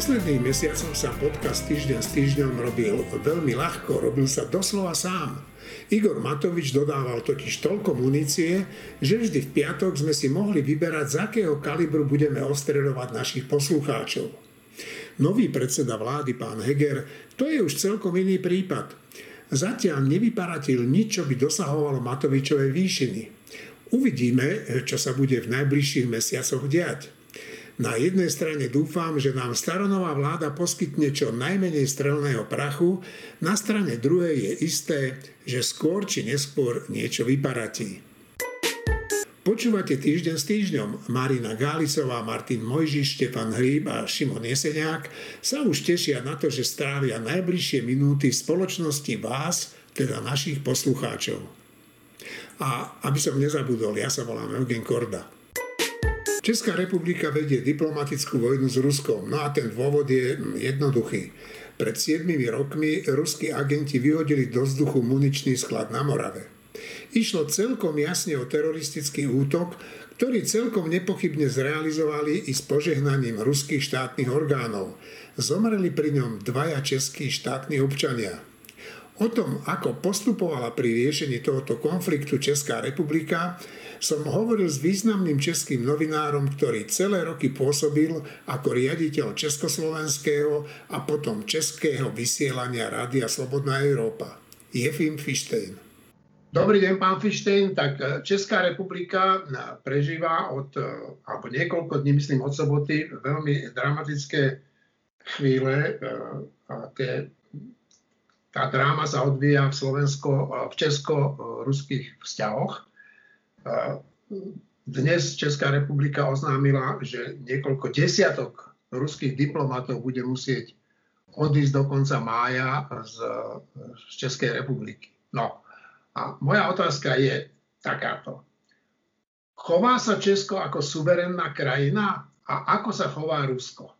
posledných mesiacoch sa podcast Týždeň s týždňom robil veľmi ľahko, robil sa doslova sám. Igor Matovič dodával totiž toľko munície, že vždy v piatok sme si mohli vyberať, z akého kalibru budeme ostredovať našich poslucháčov. Nový predseda vlády, pán Heger, to je už celkom iný prípad. Zatiaľ nevyparatil nič, čo by dosahovalo Matovičovej výšiny. Uvidíme, čo sa bude v najbližších mesiacoch diať. Na jednej strane dúfam, že nám staronová vláda poskytne čo najmenej strelného prachu, na strane druhej je isté, že skôr či neskôr niečo vyparatí. Počúvate týždeň s týždňom. Marina Gálisová, Martin Mojžiš, Štefan Hríb a Šimon Jeseniak sa už tešia na to, že strávia najbližšie minúty v spoločnosti vás, teda našich poslucháčov. A aby som nezabudol, ja sa volám Eugen Korda. Česká republika vedie diplomatickú vojnu s Ruskom. No a ten dôvod je jednoduchý. Pred 7 rokmi ruskí agenti vyhodili do vzduchu muničný sklad na Morave. Išlo celkom jasne o teroristický útok, ktorý celkom nepochybne zrealizovali i s požehnaním ruských štátnych orgánov. Zomreli pri ňom dvaja českí štátni občania. O tom, ako postupovala pri riešení tohoto konfliktu Česká republika, som hovoril s významným českým novinárom, ktorý celé roky pôsobil ako riaditeľ Československého a potom Českého vysielania Rádia Slobodná Európa. Jefim Fištejn. Dobrý deň, pán Fištejn. Tak e, Česká republika e, prežíva od, e, alebo niekoľko dní, myslím od soboty, veľmi dramatické chvíle. A tie, tá dráma sa odvíja v, Slovensko, v česko-ruských vzťahoch. Dnes Česká republika oznámila, že niekoľko desiatok ruských diplomatov bude musieť odísť do konca mája z, z Českej republiky. No a moja otázka je takáto. Chová sa Česko ako suverénna krajina a ako sa chová Rusko?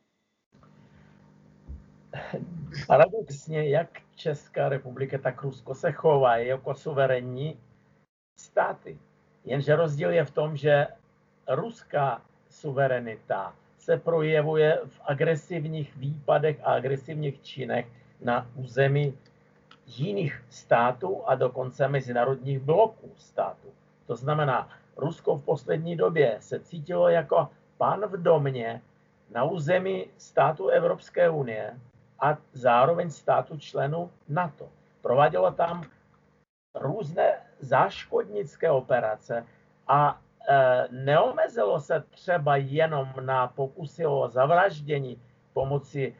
Paradoxně, jak Česká republika, tak Rusko se chovají jako suverénní státy. Jenže rozdíl je v tom, že ruská suverenita se projevuje v agresivních výpadech a agresivních činech na území jiných států a dokonce mezinárodních bloků států. To znamená, Rusko v poslední době se cítilo jako pán v domě na území státu Evropské unie a zároveň státu členů NATO. Provádělo tam různé záškodnické operace a e, neomezilo se třeba jenom na pokusy o zavraždění pomocí e,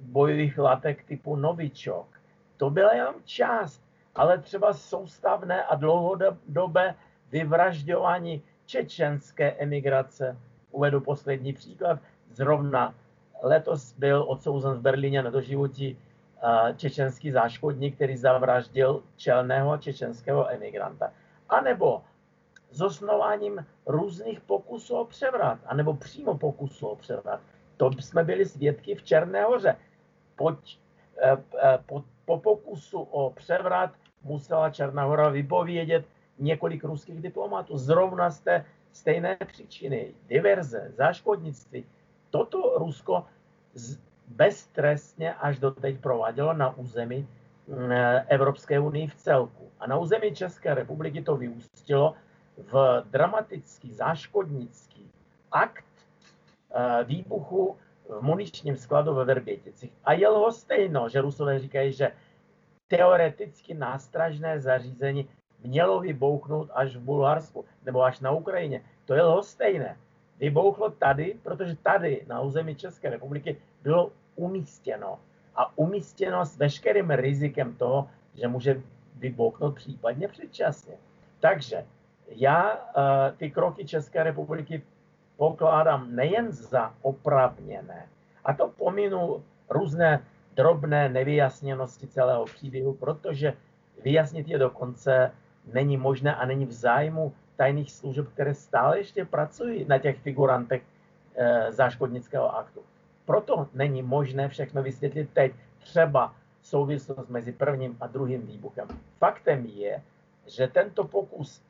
bojových látek typu Novičok. To byla jenom část, ale třeba soustavné a dlouhodobé vyvražďování čečenské emigrace. Uvedu poslední příklad. Zrovna letos byl odsouzen v Berlíně na doživotí čečenský záškodník, který zavraždil čelného čečenského emigranta. A nebo zosnováním různých pokusů o převrat, anebo přímo pokusů o převrat. To jsme byli svědky v Černé hoře. Po, eh, eh, po, po pokusu o převrat musela Černá hora vypovědět několik ruských diplomatů. Zrovna z té stejné příčiny. Diverze, záškodnictví. Toto Rusko beztrestně až doteď provádělo na území mm, Evropské unii v celku. A na území České republiky to vyústilo v dramatický záškodnický akt eh, výbuchu v muničním skladu ve Verběticích. A je stejno, že Rusové říkají, že teoreticky nástražné zařízení mělo vybouchnout až v Bulharsku nebo až na Ukrajině. To je stejné. Vybouchlo tady, protože tady na území České republiky bylo umístěno. A umístěno s veškerým rizikem toho, že může vybouchnout případně předčasně. Takže já uh, ty kroky České republiky pokládám nejen za opravněné, a to pominu různé drobné nevyjasněnosti celého příběhu, protože vyjasnit je dokonce není možné a není v zájmu tajných služeb, které stále ještě pracují na těch figurantech e, záškodnického aktu. Proto není možné všechno vysvětlit teď. Třeba souvislost mezi prvním a druhým výbuchem. Faktem je, že tento pokus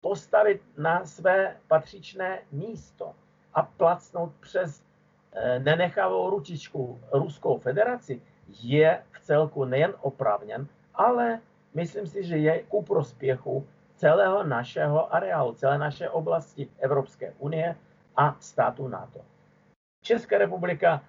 postavit na své patřičné místo a placnout přes nenechávou ručičku Ruskou federaci, je v celku nejen opravněn, ale myslím si, že je ku prospěchu celého našeho areálu, celé naše oblasti Evropské unie a státu NATO. Česká republika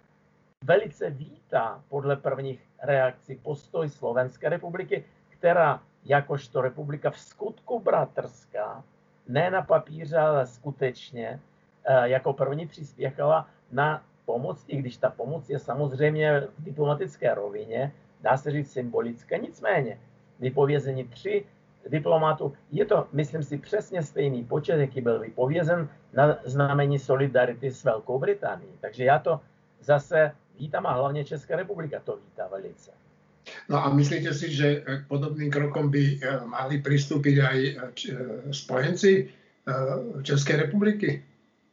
velice vítá podle prvních reakcí postoj Slovenské republiky, která jakožto republika v skutku bratrská, ne na papíře, ale skutečně eh, jako první přispěchala na pomoc, i když ta pomoc je samozřejmě v diplomatické rovině, dá se říct symbolické, nicméně vypovězení tři diplomatů, je to, myslím si, přesně stejný počet, jaký byl vypovězen na znamení solidarity s Velkou Británií. Takže já to zase vítám a hlavně Česká republika to vítá velice. No a myslíte si, že k podobným krokom by eh, mali pristúpiť aj eh, spojenci eh, České republiky?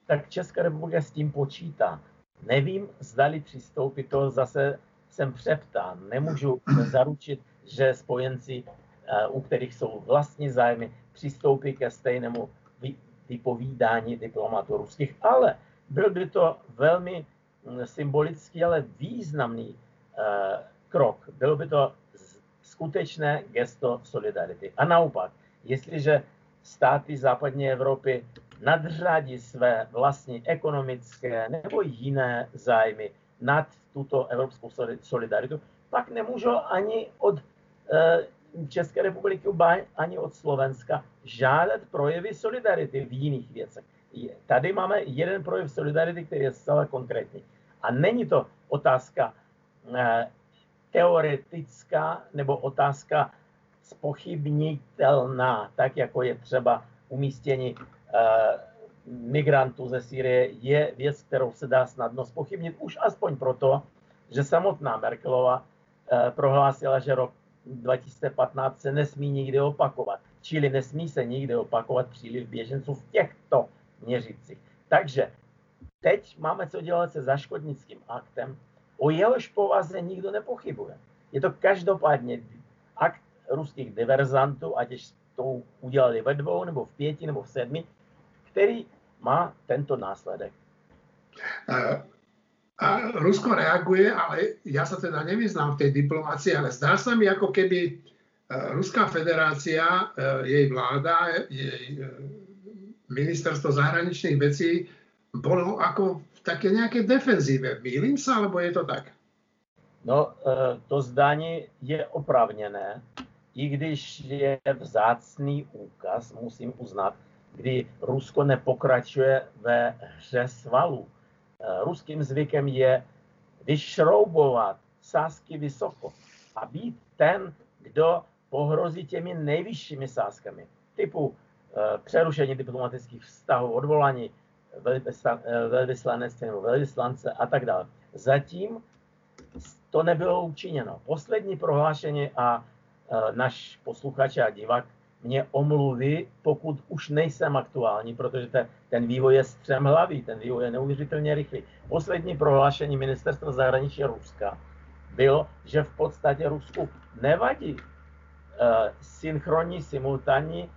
Tak Česká republika s tím počítá. Nevím, zdali přistoupit, to zase jsem přeptán. Nemůžu zaručit, že spojenci, u kterých jsou vlastní zájmy, přistoupí ke stejnému vypovídání diplomatů ruských, ale byl by to velmi hm, symbolický, ale významný krok. Bylo by to skutečné gesto solidarity. A naopak, jestliže státy západní Evropy nadřadí své vlastní ekonomické nebo jiné zájmy nad tuto evropskou solidaritu, pak nemůžou ani od e, České republiky, ani od Slovenska žádat projevy solidarity v jiných věcech. Tady máme jeden projev solidarity, který je zcela konkrétní. A není to otázka e, teoretická nebo otázka spochybnitelná, tak jako je třeba umístění uh, migrantů ze Sýrie, je věc, kterou se dá snadno spochybnit, už aspoň proto, že samotná Merkelova uh, prohlásila, že rok 2015 se nesmí nikdy opakovat. Čili nesmí se nikdy opakovat příliv běženců v těchto měřicích. Takže teď máme co dělat se zaškodnickým aktem, O jehož povaze nikdo nepochybuje. Je to každopádně akt ruských diverzantů, ať už to udělali ve dvou, nebo v pěti, nebo v sedmi, který má tento následek. A, a Rusko reaguje, ale ja sa teda nevyznám v tej diplomácii, ale zdá sa mi, ako keby e, Ruská federácia, e, jej vláda, jej e, ministerstvo zahraničných vecí bolo ako také nějaké defenzíve. Mýlím se, alebo je to tak? No, to zdání je opravněné, i když je vzácný úkaz, musím uznat, kdy Rusko nepokračuje ve hře svalů. Ruským zvykem je vyšroubovat sázky vysoko a být ten, kdo pohrozí těmi nejvyššími sázkami, typu e, přerušení diplomatických vztahů, odvolání velvyslanectví nebo velvyslance a tak dále. Zatím to nebylo učiněno. Poslední prohlášení a e, náš posluchač a divák mě omluví, pokud už nejsem aktuální, protože te, ten vývoj je střemhlavý, ten vývoj je neuvěřitelně rychlý. Poslední prohlášení ministerstva zahraničí Ruska bylo, že v podstatě Rusku nevadí uh, synchronní, simultánní uh,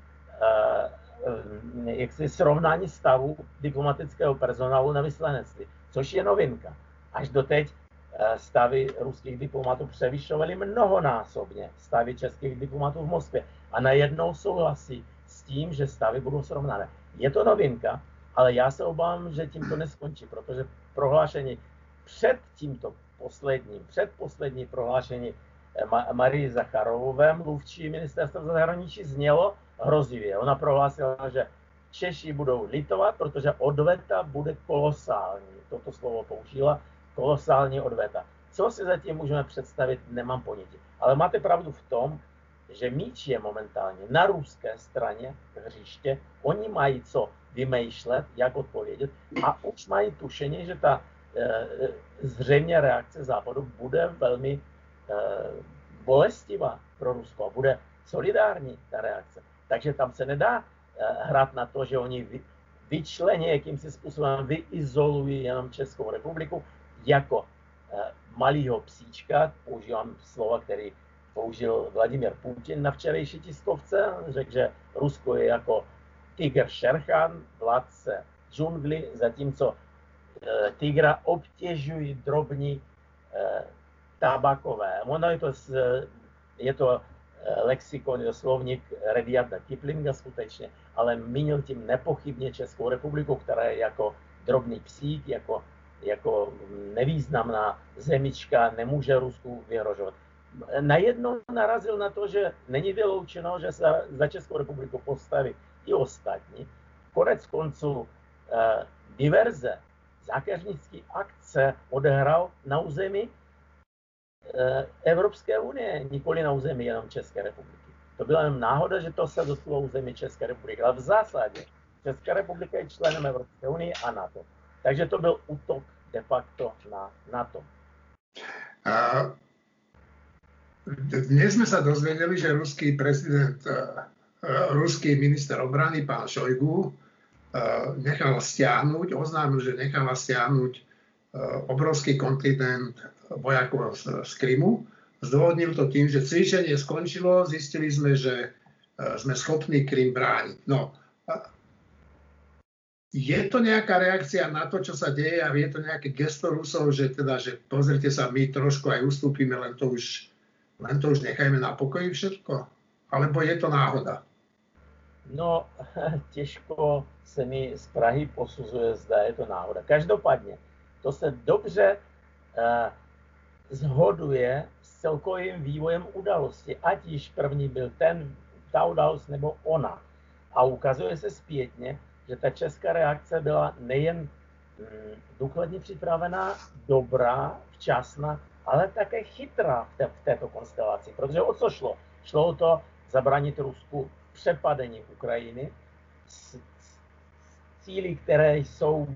Eh, jaksi srovnání stavu diplomatického personálu na vyslanectví, což je novinka. Až doteď eh, stavy ruských diplomatů převyšovaly mnohonásobně stavy českých diplomatů v Moskvě. A najednou souhlasí s tím, že stavy budou srovnané. Je to novinka, ale já se obávám, že tím to neskončí, protože prohlášení před tímto posledním, předposlední prohlášení eh, Marii Zacharovové, mluvčí ministerstva zahraničí, znělo, hrozivě. Ona prohlásila, že Češi budou litovat, protože odveta bude kolosální. Toto slovo použila, kolosální odveta. Co si zatím můžeme představit, nemám ponětí. Ale máte pravdu v tom, že míč je momentálně na ruské straně hřiště. Oni mají co vymýšlet, jak odpovědět a už mají tušení, že ta e, zřejmě reakce Západu bude velmi e, bolestivá pro Rusko a bude solidární ta reakce. Takže tam se nedá hrát na to, že oni vyčlení jakýmsi způsobem, vyizolují jenom Českou republiku jako malýho psíčka, používám slova, který použil Vladimir Putin na včerejší tiskovce, řekl, že Rusko je jako tiger Šerchan, vládce džungli, zatímco tygra obtěžují drobní tabakové. Ono je to, je to lexikon, je slovník Rediarda Kiplinga skutečně, ale mínil tím nepochybně Českou republiku, která je jako drobný psík, jako, jako nevýznamná zemička, nemůže Rusku vyhrožovat. Najednou narazil na to, že není vyloučeno, že se za Českou republiku postaví i ostatní. Konec konců eh, diverze zákeřnický akce odehrál na území eh, Evropské unie, nikoli na území jenom České republiky. To byla jen náhoda, že to se dostalo území České republiky, ale v zásadě Česká republika je členem Evropské unie a NATO. Takže to byl útok de facto na NATO. A dnes sme sa dozvedeli, že ruský prezident, e, ruský minister obrany, pán Šojgu, e, nechal stiahnuť, oznámil, že nechal stiahnuť e, obrovský kontinent vojakov z Krymu. Zdôvodnil to tým, že cvičenie skončilo, zistili sme, že sme schopní Krym brániť. No, je to nejaká reakcia na to, čo sa deje a je to nejaké gesto Rusov, že teda, že pozrite sa, my trošku aj ustúpime, len to už, len to už nechajme na pokoji všetko? Alebo je to náhoda? No, těžko se mi z Prahy posuzuje, zda je to náhoda. Každopádně, to se dobře uh, zhoduje s celkovým vývojem udalosti, ať již první byl ten, ta událost nebo ona. A ukazuje se zpětně, že ta česká reakce byla nejen mm, důkladně připravená, dobrá, včasná, ale také chytrá v, té, v této konstelaci. Protože o co šlo? Šlo o to zabránit Rusku přepadení Ukrajiny s, cíly, které jsou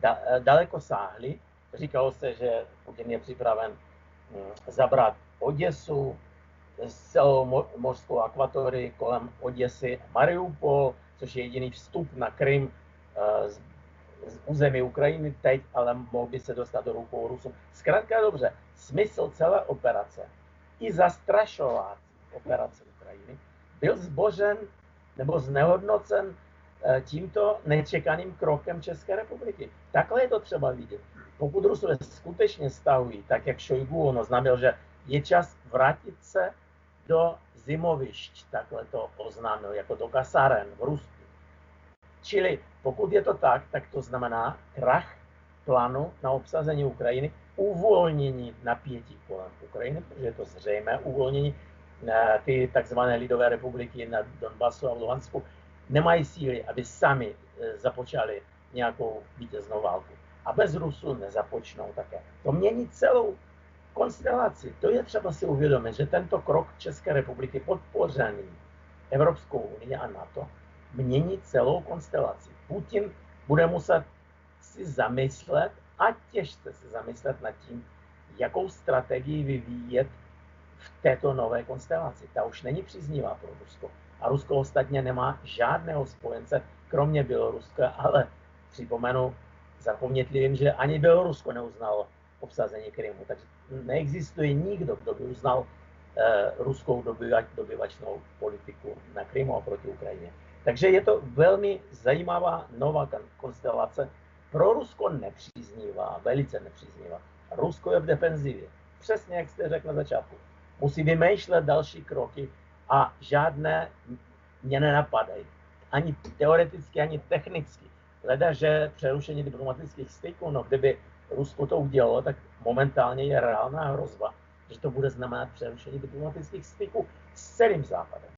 da, daleko sáhly. Říkalo se, že Putin je připraven mm, zabrat Oděsu, celou mořskou akvatorii kolem Oděsy, Mariupol, což je jediný vstup na Krym eh, z, z území Ukrajiny teď, ale mohl by se dostat do rukou Rusů. Zkrátka dobře, smysl celé operace i zastrašovací operace Ukrajiny byl zbožen nebo znehodnocen eh, tímto nečekaným krokem České republiky. Takhle je to třeba vidět. Pokud Rusové skutečně stahují, tak jak Šojgu on oznámil, že je čas vrátit se do zimovišť, takhle to oznámil, jako do kasáren v Rusku. Čili pokud je to tak, tak to znamená krach plánu na obsazení Ukrajiny, uvolnění napětí kolem Ukrajiny, protože je to zřejmé uvolnění. Ty takzvané lidové republiky na Donbasu a v Luhansku nemají síly, aby sami e, započali nějakou vítěznou válku. A bez Rusů nezapočnou také. To mění celou konstelaci. To je třeba si uvědomit, že tento krok České republiky podpořený Evropskou unii a NATO mění celou konstelaci. Putin bude muset si zamyslet a těžce si zamyslet nad tím, jakou strategii vyvíjet v této nové konstelaci. Ta už není příznivá pro Rusko. A Rusko ostatně nemá žádného spojence, kromě Běloruska, ale připomenu zapomnětlivým, že ani Bělorusko neuznalo obsazení Krymu. Takže neexistuje nikdo, kdo by uznal eh, ruskou dobyvač, dobyvačnou politiku na Krymu a proti Ukrajině. Takže je to velmi zajímavá nová konstelace. Pro Rusko nepříznivá, velice nepříznivá. Rusko je v defenzivě. Přesně jak jste řekl na začátku. Musí vymýšlet další kroky a žádné mě nenapadají. Ani teoreticky, ani technicky. Leda, že přerušení diplomatických styků, no kdyby Rusko to udělalo, tak momentálně je reálná hrozba, že to bude znamenat přerušení diplomatických styků s celým Západem.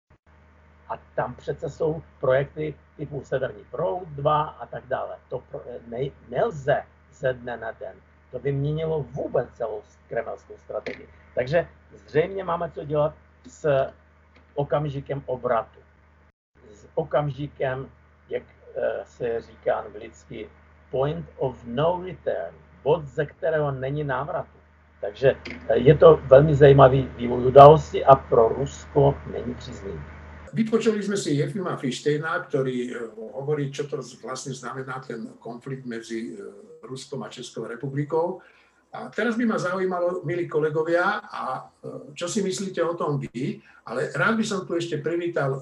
A tam přece jsou projekty typu Severní proud 2 a tak dále. To ne, nelze ze dne na den. To by měnilo vůbec celou kremelskou strategii. Takže zřejmě máme co dělat s okamžikem obratu. S okamžikem, jak eh, se říká anglicky, point of no return, bod, ze kterého není návratu. Takže eh, je to velmi zajímavý vývoj události a pro Rusko není příznivý. Vypočuli sme si Jefima Fištejna, ktorý e, hovorí, čo to vlastne znamená ten konflikt medzi e, Ruskom a Českou republikou. A teraz by ma zaujímalo, milí kolegovia, a e, čo si myslíte o tom vy, ale rád by som tu ešte privítal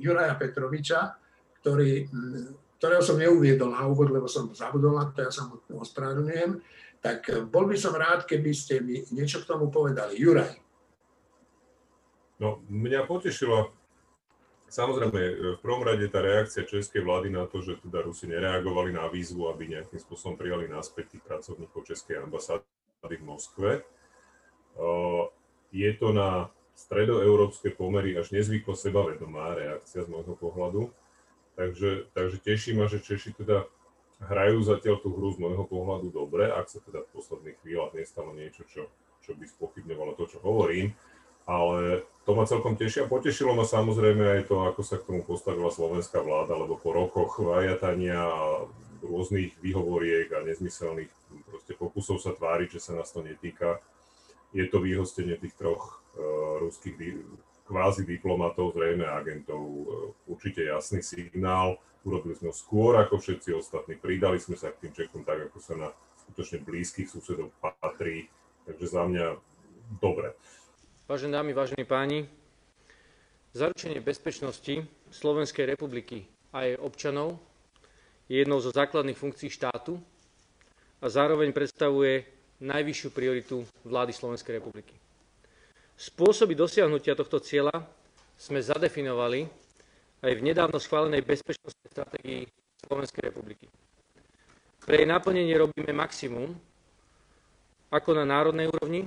Juraja Petroviča, ktorý ktorého som neuviedol na úvod, lebo som zabudol na to, ja sa mu ospravedlňujem, tak bol by som rád, keby ste mi niečo k tomu povedali. Juraj. No, mňa potešilo Samozrejme, v prvom rade tá reakcia českej vlády na to, že teda Rusi nereagovali na výzvu, aby nejakým spôsobom prijali naspäť tých pracovníkov Českej ambasády v Moskve. Je to na stredoeurópske pomery až nezvyklo sebavedomá reakcia z môjho pohľadu. Takže, takže teší ma, že Češi teda hrajú zatiaľ tú hru z môjho pohľadu dobre, ak sa teda v posledných chvíľach nestalo niečo, čo, čo by spochybňovalo to, čo hovorím ale to ma celkom teší a potešilo ma samozrejme aj to, ako sa k tomu postavila slovenská vláda, lebo po rokoch vajatania a rôznych výhovoriek a nezmyselných proste pokusov sa tváriť, že sa nás to netýka, je to vyhostenie tých troch uh, ruských di- kvázi diplomatov, zrejme agentov, uh, určite jasný signál. Urobili sme ho skôr ako všetci ostatní, pridali sme sa k tým Čechom tak, ako sa na skutočne blízkych susedov patrí, takže za mňa dobre. Vážené dámy, vážení páni, zaručenie bezpečnosti Slovenskej republiky a jej občanov je jednou zo základných funkcií štátu a zároveň predstavuje najvyššiu prioritu vlády Slovenskej republiky. Spôsoby dosiahnutia tohto cieľa sme zadefinovali aj v nedávno schválenej bezpečnostnej stratégii Slovenskej republiky. Pre jej naplnenie robíme maximum, ako na národnej úrovni,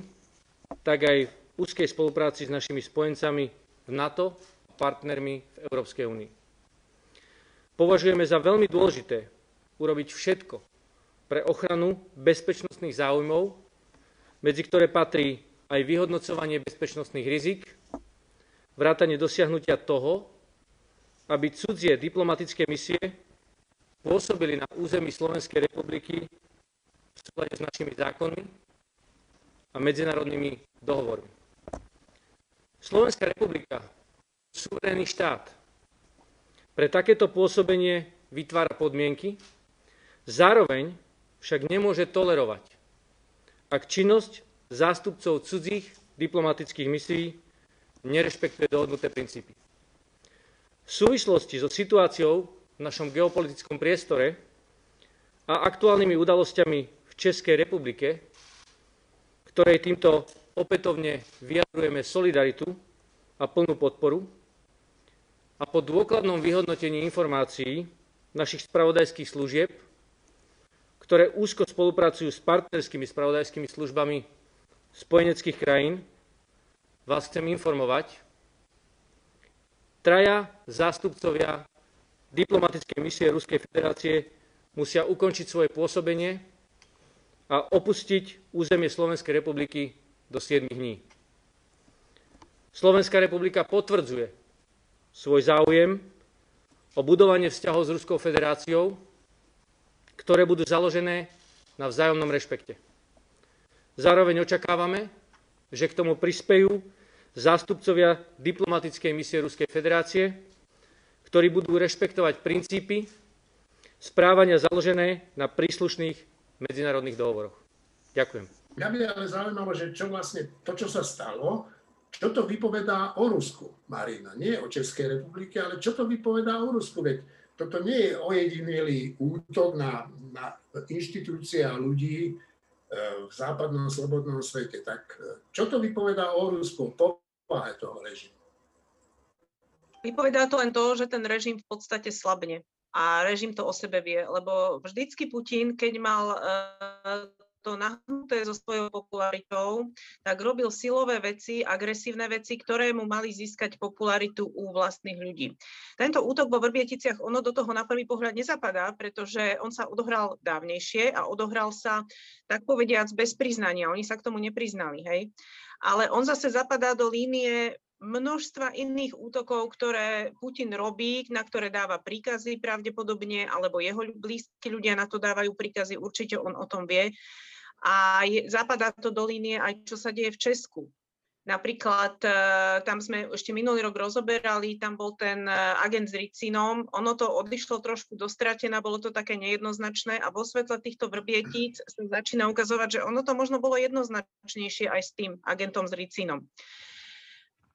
tak aj úzkej spolupráci s našimi spojencami v NATO a partnermi v Európskej únii. Považujeme za veľmi dôležité urobiť všetko pre ochranu bezpečnostných záujmov, medzi ktoré patrí aj vyhodnocovanie bezpečnostných rizik, vrátanie dosiahnutia toho, aby cudzie diplomatické misie pôsobili na území Slovenskej republiky v súlade s našimi zákonmi a medzinárodnými dohovormi. Slovenská republika, suverénny štát, pre takéto pôsobenie vytvára podmienky, zároveň však nemôže tolerovať, ak činnosť zástupcov cudzích diplomatických misií nerešpektuje dohodnuté princípy. V súvislosti so situáciou v našom geopolitickom priestore a aktuálnymi udalosťami v Českej republike, ktorej týmto opätovne vyjadrujeme solidaritu a plnú podporu a po dôkladnom vyhodnotení informácií našich spravodajských služieb, ktoré úzko spolupracujú s partnerskými spravodajskými službami spojeneckých krajín, vás chcem informovať, traja zástupcovia diplomatickej misie Ruskej federácie musia ukončiť svoje pôsobenie a opustiť územie Slovenskej republiky do 7 dní. Slovenská republika potvrdzuje svoj záujem o budovanie vzťahov s Ruskou federáciou, ktoré budú založené na vzájomnom rešpekte. Zároveň očakávame, že k tomu prispejú zástupcovia diplomatickej misie Ruskej federácie, ktorí budú rešpektovať princípy správania založené na príslušných medzinárodných dohovoroch. Ďakujem. Mňa by ale zaujímalo, že čo vlastne to, čo sa stalo, čo to vypovedá o Rusku, Marina. Nie o Českej republike, ale čo to vypovedá o Rusku. Veď toto nie je ojedinelý útok na, na inštitúcie a ľudí e, v západnom slobodnom svete. Tak e, čo to vypovedá o Rusku, povahe toho režimu? Vypovedá to len to, že ten režim v podstate slabne. A režim to o sebe vie, lebo vždycky Putin, keď mal e, to nahnuté so svojou popularitou, tak robil silové veci, agresívne veci, ktoré mu mali získať popularitu u vlastných ľudí. Tento útok vo Vrbieticiach, ono do toho na prvý pohľad nezapadá, pretože on sa odohral dávnejšie a odohral sa, tak povediac, bez priznania. Oni sa k tomu nepriznali, hej. Ale on zase zapadá do línie množstva iných útokov, ktoré Putin robí, na ktoré dáva príkazy pravdepodobne, alebo jeho blízki ľudia na to dávajú príkazy, určite on o tom vie. A je, zapadá to do línie aj čo sa deje v Česku. Napríklad e, tam sme ešte minulý rok rozoberali, tam bol ten e, agent s ricinom, ono to odišlo trošku dostratená, bolo to také nejednoznačné a vo svetle týchto vrbietíc sa začína ukazovať, že ono to možno bolo jednoznačnejšie aj s tým agentom s ricinom.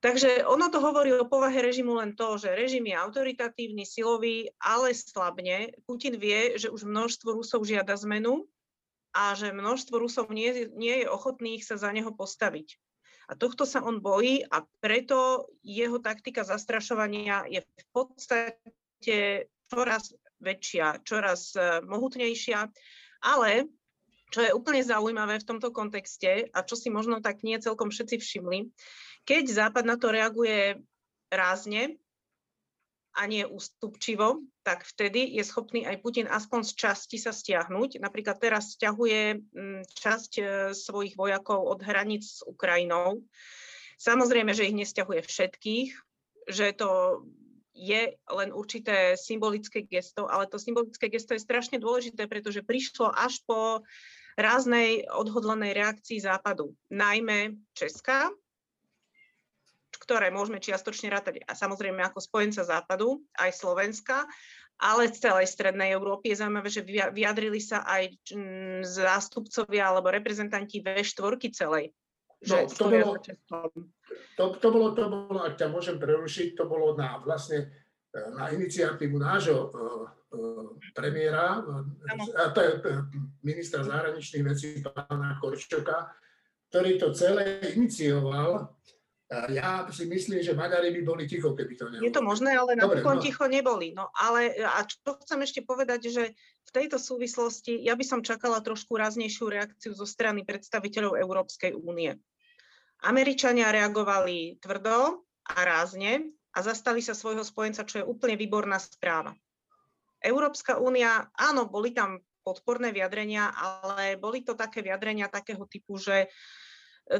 Takže ono to hovorí o povahe režimu len to, že režim je autoritatívny, silový, ale slabne. Putin vie, že už množstvo Rusov žiada zmenu a že množstvo Rusov nie, nie je ochotných sa za neho postaviť. A tohto sa on bojí a preto jeho taktika zastrašovania je v podstate čoraz väčšia, čoraz eh, mohutnejšia. Ale čo je úplne zaujímavé v tomto kontexte a čo si možno tak nie celkom všetci všimli, keď Západ na to reaguje rázne a nie ústupčivo, tak vtedy je schopný aj Putin aspoň z časti sa stiahnuť. Napríklad teraz stiahuje mm, časť e, svojich vojakov od hraníc s Ukrajinou. Samozrejme, že ich nestiahuje všetkých, že to je len určité symbolické gesto, ale to symbolické gesto je strašne dôležité, pretože prišlo až po ráznej odhodlanej reakcii Západu, najmä Česká, ktoré môžeme čiastočne rátať a samozrejme ako spojenca Západu, aj Slovenska, ale z celej strednej Európy. Je zaujímavé, že vyjadrili sa aj mm, zástupcovia alebo reprezentanti V4 celej. No, to, bolo, to, to, bolo, to bolo, ak ťa môžem prerušiť, to bolo na vlastne e, na iniciatívu nášho uh, uh, premiéra, ministra zahraničných vecí pána Korčoka, ktorý to celé inicioval ja si myslím, že Maďari by boli ticho, keby to nebolo. Je to možné, ale napokon no. ticho neboli. No ale a čo chcem ešte povedať, že v tejto súvislosti ja by som čakala trošku ráznejšiu reakciu zo strany predstaviteľov Európskej únie. Američania reagovali tvrdo a rázne a zastali sa svojho spojenca, čo je úplne výborná správa. Európska únia, áno, boli tam podporné vyjadrenia, ale boli to také vyjadrenia takého typu, že e,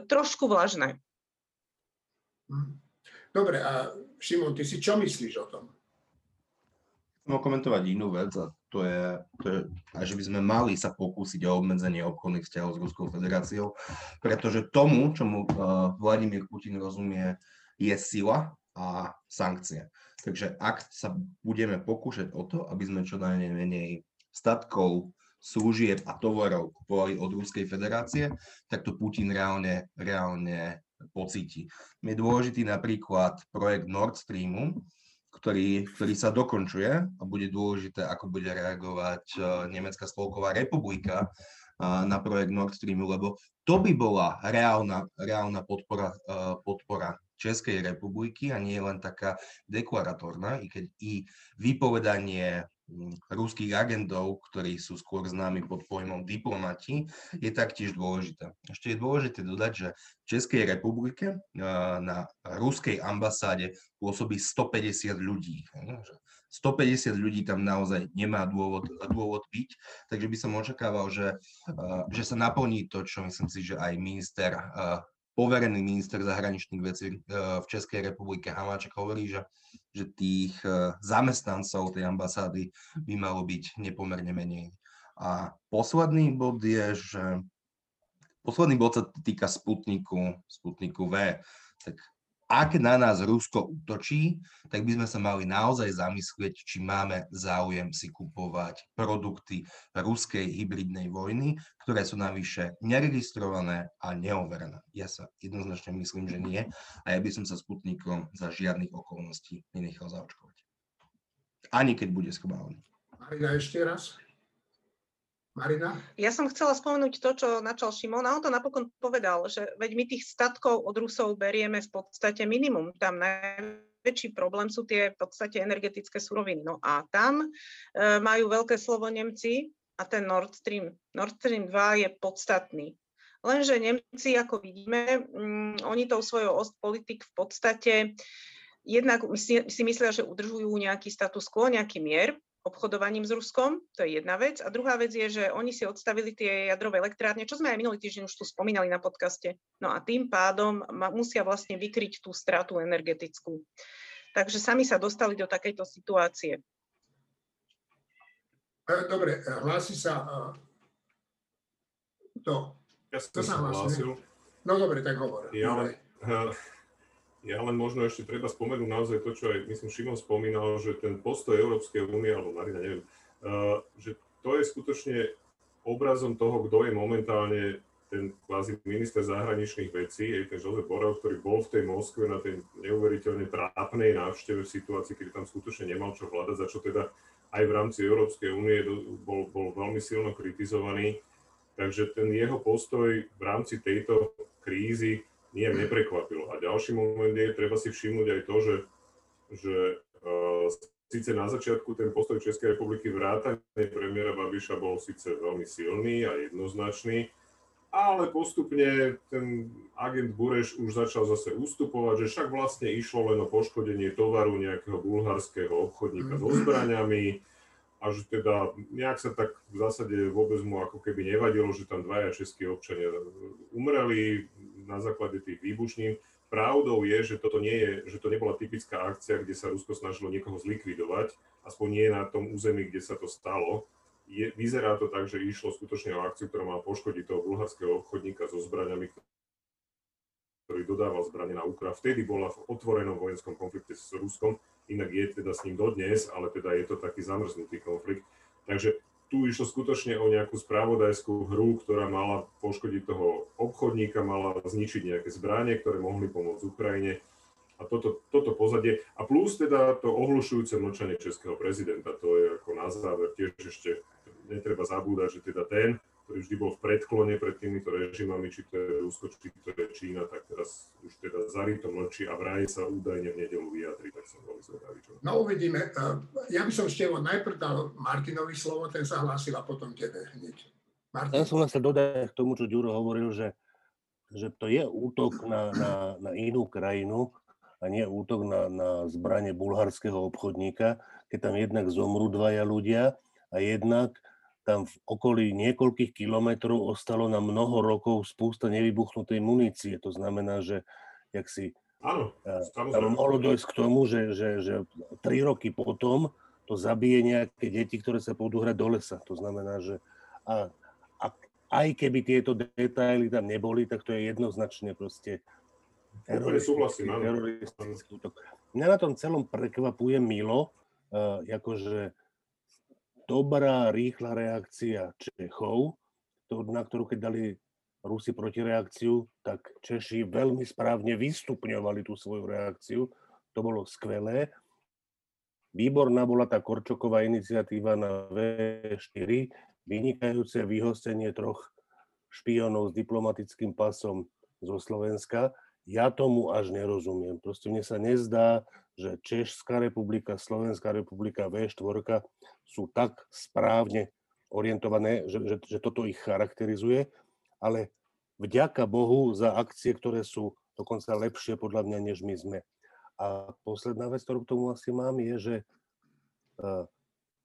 trošku vlažné. Dobre, a Šimon, ty si čo myslíš o tom? Chcem komentovať inú vec a to je, to je a že by sme mali sa pokúsiť o obmedzenie obchodných vzťahov s Ruskou federáciou, pretože tomu, čomu uh, Vladimír Putin rozumie, je sila a sankcie. Takže ak sa budeme pokúšať o to, aby sme čo najmenej statkov, služieb a tovarov kupovali od Ruskej federácie, tak to Putin reálne, reálne pocíti. Je dôležitý napríklad projekt Nord Streamu, ktorý, ktorý sa dokončuje a bude dôležité, ako bude reagovať e, Nemecká spolková republika e, na projekt Nord Streamu, lebo to by bola reálna, reálna podpora, e, podpora Českej republiky a nie len taká deklaratórna, i keď i vypovedanie ruských agentov, ktorí sú skôr známi pod pojmom diplomati, je taktiež dôležité. Ešte je dôležité dodať, že v Českej republike na ruskej ambasáde pôsobí 150 ľudí. 150 ľudí tam naozaj nemá dôvod, dôvod byť, takže by som očakával, že, že sa naplní to, čo myslím si, že aj minister poverený minister zahraničných vecí eh, v Českej republike Hamáček hovorí, že, že tých eh, zamestnancov tej ambasády by malo byť nepomerne menej. A posledný bod je, že posledný bod sa týka Sputniku, Sputniku V. Tak ak na nás Rusko útočí, tak by sme sa mali naozaj zamyslieť, či máme záujem si kupovať produkty ruskej hybridnej vojny, ktoré sú navyše neregistrované a neoverené. Ja sa jednoznačne myslím, že nie a ja by som sa Sputnikom za žiadnych okolností nenechal zaočkovať. Ani keď bude schválený. Marina, ešte raz. Marina? Ja som chcela spomenúť to, čo načal Šimon a on to napokon povedal, že veď my tých statkov od Rusov berieme v podstate minimum. Tam najväčší problém sú tie v podstate energetické suroviny. No a tam e, majú veľké slovo Nemci a ten Nord Stream. Nord Stream 2 je podstatný. Lenže Nemci, ako vidíme, mm, oni tou svojou ostpolitik v podstate jednak si, si myslia, že udržujú nejaký status quo, nejaký mier, obchodovaním s Ruskom, to je jedna vec. A druhá vec je, že oni si odstavili tie jadrové elektrárne, čo sme aj minulý týždeň už tu spomínali na podcaste. No a tým pádom ma, musia vlastne vykryť tú stratu energetickú. Takže sami sa dostali do takejto situácie. E, dobre, e, hlási sa to. Ja som sa hlásil. No dobre, tak hovor. Ja, dobre. Ja len možno ešte treba spomenúť naozaj to, čo aj myslím Šimon spomínal, že ten postoj Európskej únie, alebo Marina, neviem, uh, že to je skutočne obrazom toho, kto je momentálne ten kvázi minister zahraničných vecí, je ten Josep Borel, ktorý bol v tej Moskve na tej neuveriteľne trápnej návšteve v situácii, kedy tam skutočne nemal čo hľadať, za čo teda aj v rámci Európskej únie bol, bol veľmi silno kritizovaný. Takže ten jeho postoj v rámci tejto krízy nie neprekvapil. A ďalší moment je, treba si všimnúť aj to, že, že uh, síce na začiatku ten postoj Českej republiky vrátane premiéra Babiša bol síce veľmi silný a jednoznačný, ale postupne ten agent Bureš už začal zase ustupovať, že však vlastne išlo len o poškodenie tovaru nejakého bulharského obchodníka so mhm. zbraniami a že teda nejak sa tak v zásade vôbec mu ako keby nevadilo, že tam dvaja českí občania umreli na základe tých výbušnín. Pravdou je, že toto nie je, že to nebola typická akcia, kde sa Rusko snažilo niekoho zlikvidovať, aspoň nie na tom území, kde sa to stalo je, vyzerá to tak, že išlo skutočne o akciu, ktorá mala poškodiť toho bulharského obchodníka so zbraniami, ktorý dodával zbranie na Ukrajinu. Vtedy bola v otvorenom vojenskom konflikte s Ruskom, inak je teda s ním dodnes, ale teda je to taký zamrznutý konflikt. Takže tu išlo skutočne o nejakú správodajskú hru, ktorá mala poškodiť toho obchodníka, mala zničiť nejaké zbranie, ktoré mohli pomôcť Ukrajine a toto, toto pozadie. A plus teda to ohlušujúce mlčanie českého prezidenta, to je ako na záver tiež ešte netreba zabúdať, že teda ten, ktorý vždy bol v predklone pred týmito režimami, či to je Rusko, či to je Čína, tak teraz už teda zarito mlčí a vraj sa údajne v nedelu vyjadri, tak som veľmi zvedavý. Čo... No uvidíme. Ja by som Števo najprv dal Martinovi slovo, ten sa hlásil a potom tebe hneď. Martin. Ja som len sa dodať k tomu, čo Ďuro hovoril, že, že to je útok na, na, na inú krajinu a nie útok na, na zbranie bulharského obchodníka, keď tam jednak zomrú dvaja ľudia a jednak tam v okolí niekoľkých kilometrov ostalo na mnoho rokov spústa nevybuchnutej munície. To znamená, že jak si Áno, eh, tam mohlo dojsť k tomu, že, že, že tri roky potom to zabije nejaké deti, ktoré sa pôjdu hrať do lesa. To znamená, že a, a aj keby tieto detaily tam neboli, tak to je jednoznačne proste teroristický, teroristický útok. Mňa na tom celom prekvapuje Milo, uh, akože dobrá, rýchla reakcia Čechov, na ktorú keď dali Rusi protireakciu, tak Češi veľmi správne vystupňovali tú svoju reakciu. To bolo skvelé. Výborná bola tá Korčoková iniciatíva na V4, vynikajúce vyhostenie troch špionov s diplomatickým pasom zo Slovenska. Ja tomu až nerozumiem. Proste mne sa nezdá, že Česká republika, Slovenská republika, V4 sú tak správne orientované, že, že, že toto ich charakterizuje, ale vďaka Bohu za akcie, ktoré sú dokonca lepšie podľa mňa, než my sme. A posledná vec, ktorú k tomu asi mám, je, že e,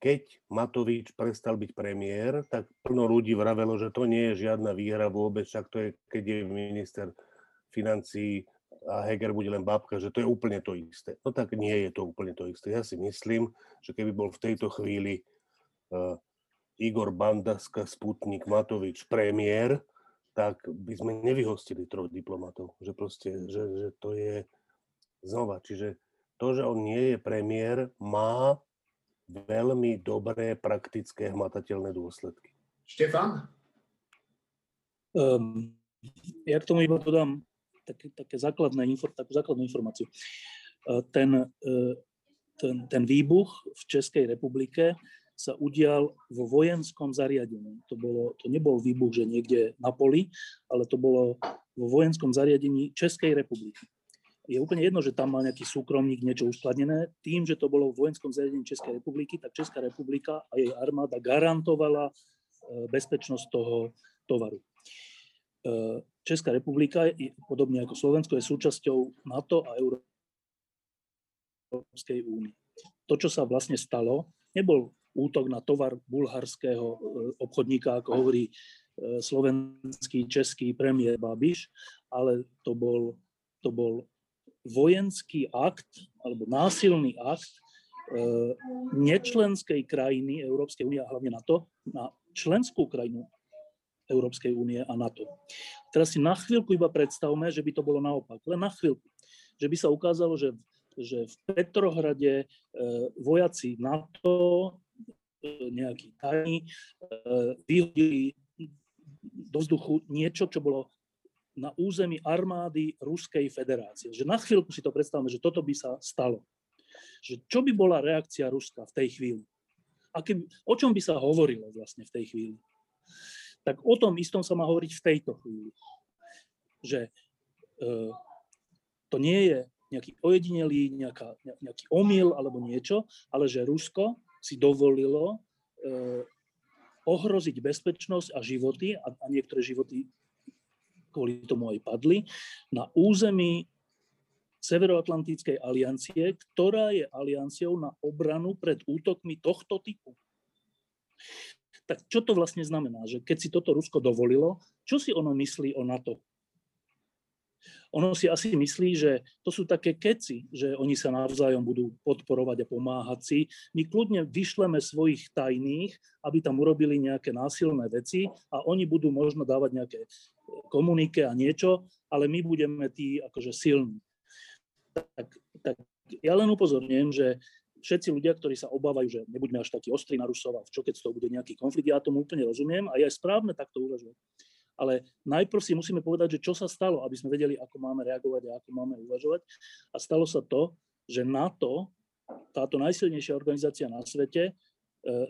keď Matovič prestal byť premiér, tak plno ľudí vravelo, že to nie je žiadna výhra vôbec, však to je, keď je minister financí a Heger bude len babka, že to je úplne to isté. No tak nie je to úplne to isté. Ja si myslím, že keby bol v tejto chvíli uh, Igor Bandaska, Sputnik, Matovič premiér, tak by sme nevyhostili troch diplomatov. Že proste, že, že to je znova. Čiže to, že on nie je premiér, má veľmi dobré, praktické, hmatateľné dôsledky. Štefan? Um, ja k tomu iba dodám také, také základné, takú základnú informáciu. E, ten, e, ten, ten výbuch v Českej republike sa udial vo vojenskom zariadení. To, bolo, to nebol výbuch, že niekde na poli, ale to bolo vo vojenskom zariadení Českej republiky. Je úplne jedno, že tam mal nejaký súkromník niečo uskladnené. Tým, že to bolo v vojenskom zariadení Českej republiky, tak Česká republika a jej armáda garantovala e, bezpečnosť toho tovaru. Česká republika, podobne ako Slovensko, je súčasťou NATO a Európskej únie. To, čo sa vlastne stalo, nebol útok na tovar bulharského e, obchodníka, ako hovorí e, slovenský, český premiér Babiš, ale to bol, to bol vojenský akt alebo násilný akt e, nečlenskej krajiny Európskej únie a hlavne NATO na členskú krajinu Európskej únie a NATO. Teraz si na chvíľku iba predstavme, že by to bolo naopak, len na chvíľku. Že by sa ukázalo, že, že v Petrohrade e, vojaci NATO, e, nejakí tajní, e, vyhodili do vzduchu niečo, čo bolo na území armády Ruskej federácie. Že na chvíľku si to predstavme, že toto by sa stalo. Že čo by bola reakcia Ruska v tej chvíli? Aký, o čom by sa hovorilo vlastne v tej chvíli? Tak o tom istom sa má hovoriť v tejto chvíli. Že e, to nie je nejaký ojedinelý, nejaká, nejaký omyl alebo niečo, ale že Rusko si dovolilo e, ohroziť bezpečnosť a životy, a, a niektoré životy kvôli tomu aj padli, na území Severoatlantickej aliancie, ktorá je alianciou na obranu pred útokmi tohto typu. Tak čo to vlastne znamená? Že keď si toto Rusko dovolilo, čo si ono myslí o NATO? Ono si asi myslí, že to sú také keci, že oni sa navzájom budú podporovať a pomáhať si. My kľudne vyšleme svojich tajných, aby tam urobili nejaké násilné veci a oni budú možno dávať nejaké komunike a niečo, ale my budeme tí akože silní. Tak, tak ja len upozorňujem, že všetci ľudia, ktorí sa obávajú, že nebuďme až takí ostrí na Rusov a čo keď z toho bude nejaký konflikt, ja tomu úplne rozumiem a je správne takto uvažovať ale najprv si musíme povedať, že čo sa stalo, aby sme vedeli, ako máme reagovať a ako máme uvažovať. A stalo sa to, že NATO, táto najsilnejšia organizácia na svete, e,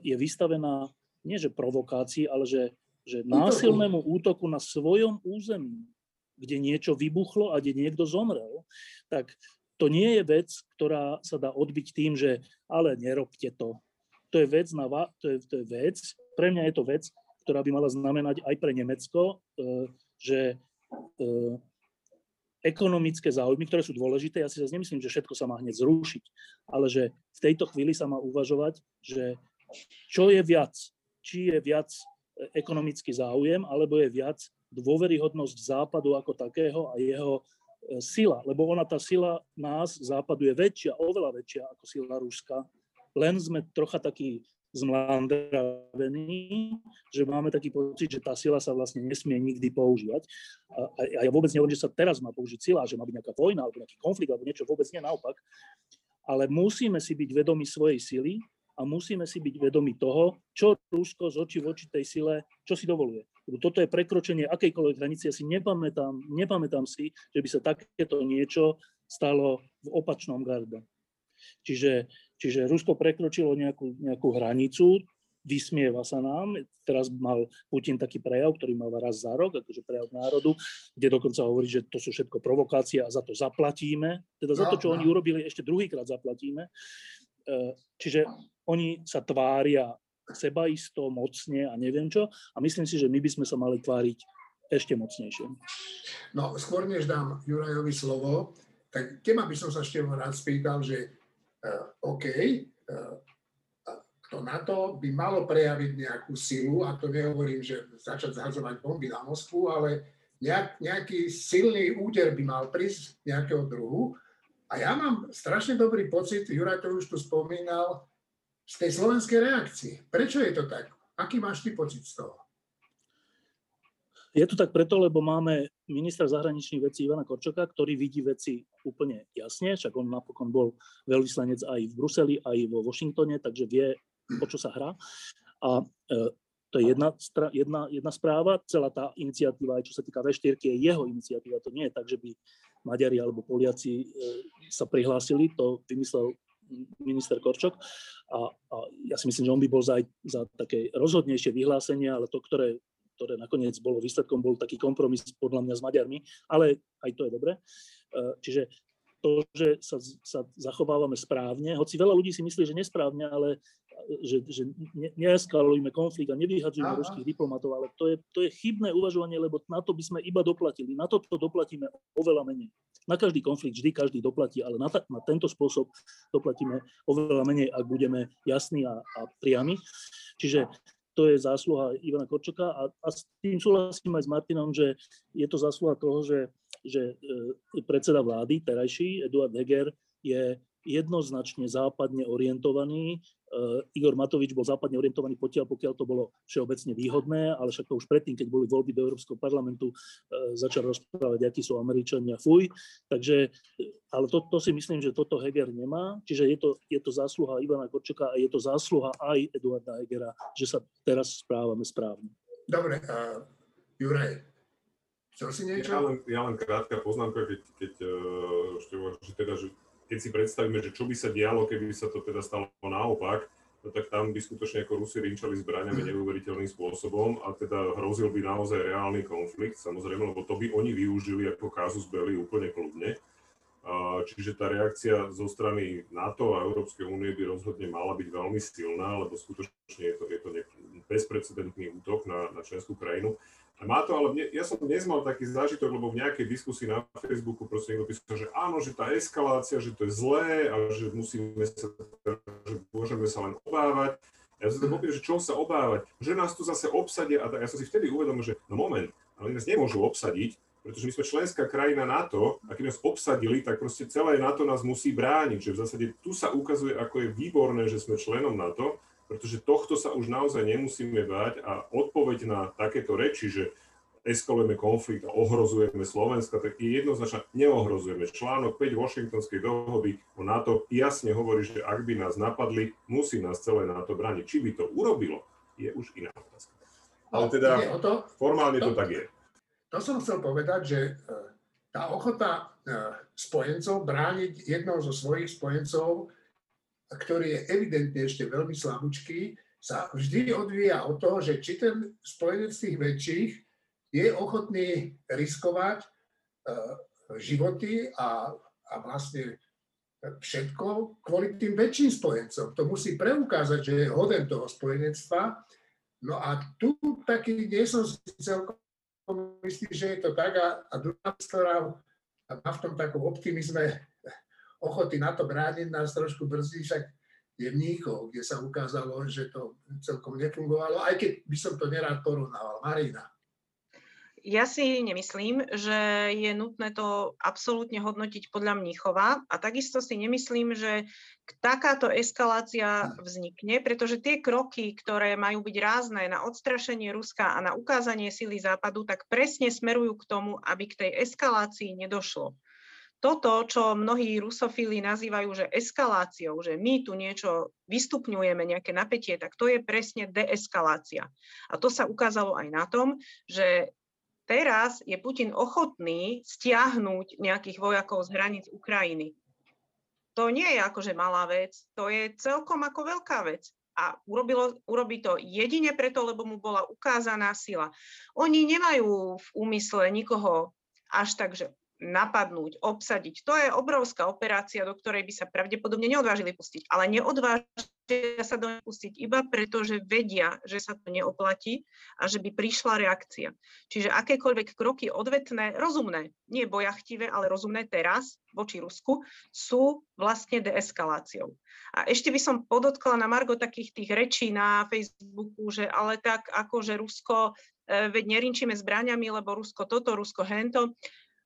je vystavená nie že provokácii, ale že, že násilnému útoku na svojom území, kde niečo vybuchlo a kde niekto zomrel, tak to nie je vec, ktorá sa dá odbiť tým, že ale nerobte to. To je vec, na, to je, to je vec, pre mňa je to vec, ktorá by mala znamenať aj pre Nemecko, e, že e, ekonomické záujmy, ktoré sú dôležité, ja si zase nemyslím, že všetko sa má hneď zrušiť, ale že v tejto chvíli sa má uvažovať, že čo je viac, či je viac ekonomický záujem, alebo je viac dôveryhodnosť západu ako takého a jeho e, sila, lebo ona tá sila nás, západu, je väčšia, oveľa väčšia ako sila Ruska, len sme trocha takí zmlandravení, že máme taký pocit, že tá sila sa vlastne nesmie nikdy používať. A, a ja vôbec nehovorím, že sa teraz má použiť sila, že má byť nejaká vojna alebo nejaký konflikt alebo niečo, vôbec nie naopak. Ale musíme si byť vedomi svojej sily a musíme si byť vedomi toho, čo Rusko z očí v oči tej sile, čo si dovoluje. Toto je prekročenie akejkoľvek hranice. Ja si nepamätám, nepamätám si, že by sa takéto niečo stalo v opačnom garde. Čiže Čiže Rusko prekročilo nejakú, nejakú hranicu, vysmieva sa nám. Teraz mal Putin taký prejav, ktorý mal raz za rok, akože prejav národu, kde dokonca hovorí, že to sú všetko provokácie a za to zaplatíme. Teda za to, čo oni urobili, ešte druhýkrát zaplatíme. E, čiže oni sa tvária sebaisto, mocne a neviem čo. A myslím si, že my by sme sa mali tváriť ešte mocnejšie. No, skôr než dám Jurajovi slovo, tak teba by som sa ešte rád spýtal, že Eh, OK, eh, to NATO by malo prejaviť nejakú silu, a to nehovorím, že začať zhadzovať bomby na Moskvu, ale nejak, nejaký silný úder by mal prísť nejakého druhu. A ja mám strašne dobrý pocit, Juraj to už tu spomínal, z tej slovenskej reakcie. Prečo je to tak? Aký máš ty pocit z toho? Je to tak preto, lebo máme ministra zahraničných vecí Ivana Korčoka, ktorý vidí veci úplne jasne, však on napokon bol veľvyslanec aj v Bruseli, aj vo Washingtone, takže vie, o čo sa hrá. A e, to je jedna, jedna, jedna správa. Celá tá iniciatíva, aj čo sa týka V4, je jeho iniciatíva. To nie je tak, že by Maďari alebo Poliaci e, sa prihlásili, to vymyslel minister Korčok. A, a ja si myslím, že on by bol za, za také rozhodnejšie vyhlásenie, ale to, ktoré ktoré nakoniec bolo výsledkom, bol taký kompromis podľa mňa s Maďarmi, ale aj to je dobre. E, čiže to, že sa, sa zachovávame správne, hoci veľa ľudí si myslí, že nesprávne, ale že, že ne, neeskalujme konflikt a nevyhadzujme Aha. ruských diplomatov, ale to je, to je chybné uvažovanie, lebo na to by sme iba doplatili. Na to doplatíme oveľa menej. Na každý konflikt vždy každý doplatí, ale na, ta, na tento spôsob doplatíme oveľa menej, ak budeme jasní a, a priami. Čiže to je zásluha Ivana Korčoka a, a s tým súhlasím aj s Martinom, že je to zásluha toho, že, že e, predseda vlády, terajší, Eduard Heger, je jednoznačne západne orientovaný. Uh, Igor Matovič bol západne orientovaný potiaľ, pokiaľ to bolo všeobecne výhodné, ale však to už predtým, keď boli voľby do Európskeho parlamentu, uh, začal rozprávať, akí sú Američania, fuj. Takže, ale to, to si myslím, že toto Heger nemá, čiže je to, je to zásluha Ivana Korčoka a je to zásluha aj Eduarda Hegera, že sa teraz správame správne. Dobre, uh, Juraj, chcel si niečo? Ja len, ja len krátka poznámka, keď, keď, uh, že teda, že keď si predstavíme, že čo by sa dialo, keby sa to teda stalo naopak, no tak tam by skutočne ako Rusi rinčali zbraniami neuveriteľným spôsobom a teda hrozil by naozaj reálny konflikt, samozrejme, lebo to by oni využili ako kazus belli úplne kľudne. Čiže tá reakcia zo strany NATO a Európskej únie by rozhodne mala byť veľmi silná, lebo skutočne je to, je to bezprecedentný útok na, na členskú krajinu. A má to, ale mne, ja som dnes mal taký zážitok, lebo v nejakej diskusii na Facebooku proste niekto písal, že áno, že tá eskalácia, že to je zlé a že musíme sa, že môžeme sa len obávať. Ja som to popýtal, že čo sa obávať, že nás tu zase obsadia a tak, ja som si vtedy uvedomil, že no moment, ale nás nemôžu obsadiť, pretože my sme členská krajina NATO a keď nás obsadili, tak proste celé NATO nás musí brániť, že v zásade tu sa ukazuje, ako je výborné, že sme členom NATO, pretože tohto sa už naozaj nemusíme báť a odpoveď na takéto reči, že eskalujeme konflikt a ohrozujeme Slovenska, tak je jednoznačne neohrozujeme. Článok 5 Washingtonskej dohody o NATO jasne hovorí, že ak by nás napadli, musí nás celé NATO brániť. Či by to urobilo, je už iná otázka. Ale teda to, formálne to, to tak je. To som chcel povedať, že e, tá ochota e, spojencov brániť jednou zo svojich spojencov ktorý je evidentne ešte veľmi slabúčký, sa vždy odvíja od toho, že či ten spojenec tých väčších je ochotný riskovať uh, životy a, a vlastne všetko kvôli tým väčším spojencom. To musí preukázať, že je hoden toho spojenectva. No a tu taký nie som si celkom istý, že je to tak a, a druhá ktorá má v tom takom optimizme ochoty na to brániť nás trošku brzdí, však je Mníchov, kde sa ukázalo, že to celkom nefungovalo, aj keď by som to nerád porovnával. Marina. Ja si nemyslím, že je nutné to absolútne hodnotiť podľa Mníchova a takisto si nemyslím, že takáto eskalácia vznikne, pretože tie kroky, ktoré majú byť rázne na odstrašenie Ruska a na ukázanie sily Západu, tak presne smerujú k tomu, aby k tej eskalácii nedošlo toto, čo mnohí rusofíli nazývajú, že eskaláciou, že my tu niečo vystupňujeme, nejaké napätie, tak to je presne deeskalácia. A to sa ukázalo aj na tom, že teraz je Putin ochotný stiahnuť nejakých vojakov z hraníc Ukrajiny. To nie je akože malá vec, to je celkom ako veľká vec a urobilo, urobí to jedine preto, lebo mu bola ukázaná sila. Oni nemajú v úmysle nikoho až tak, že napadnúť, obsadiť. To je obrovská operácia, do ktorej by sa pravdepodobne neodvážili pustiť. Ale neodvážia sa do nej iba preto, že vedia, že sa to neoplatí a že by prišla reakcia. Čiže akékoľvek kroky odvetné, rozumné, nie bojachtivé, ale rozumné teraz voči Rusku, sú vlastne deeskaláciou. A ešte by som podotkla na Margo takých tých rečí na Facebooku, že ale tak ako, že Rusko, e, veď nerinčíme zbraniami, lebo Rusko toto, Rusko hento.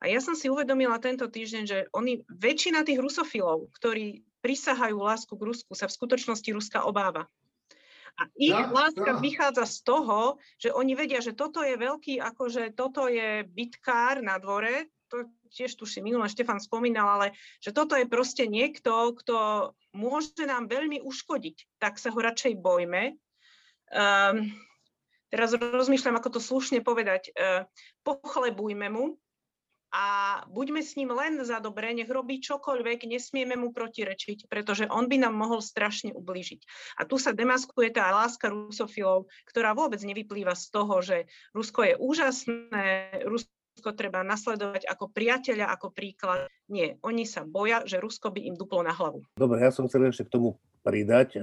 A ja som si uvedomila tento týždeň, že oni, väčšina tých rusofilov, ktorí prisahajú lásku k Rusku, sa v skutočnosti Ruska obáva. A ich ja, láska ja. vychádza z toho, že oni vedia, že toto je veľký, akože toto je bitkár na dvore, to tiež tuším, minulé Štefan spomínal, ale že toto je proste niekto, kto môže nám veľmi uškodiť, tak sa ho radšej bojme. Um, teraz rozmýšľam, ako to slušne povedať. Uh, pochlebujme mu, a buďme s ním len za dobré, nech robí čokoľvek, nesmieme mu protirečiť, pretože on by nám mohol strašne ublížiť. A tu sa demaskuje tá láska rusofilov, ktorá vôbec nevyplýva z toho, že Rusko je úžasné, Rusko treba nasledovať ako priateľa, ako príklad. Nie, oni sa boja, že Rusko by im duplo na hlavu. Dobre, ja som chcel ešte k tomu pridať.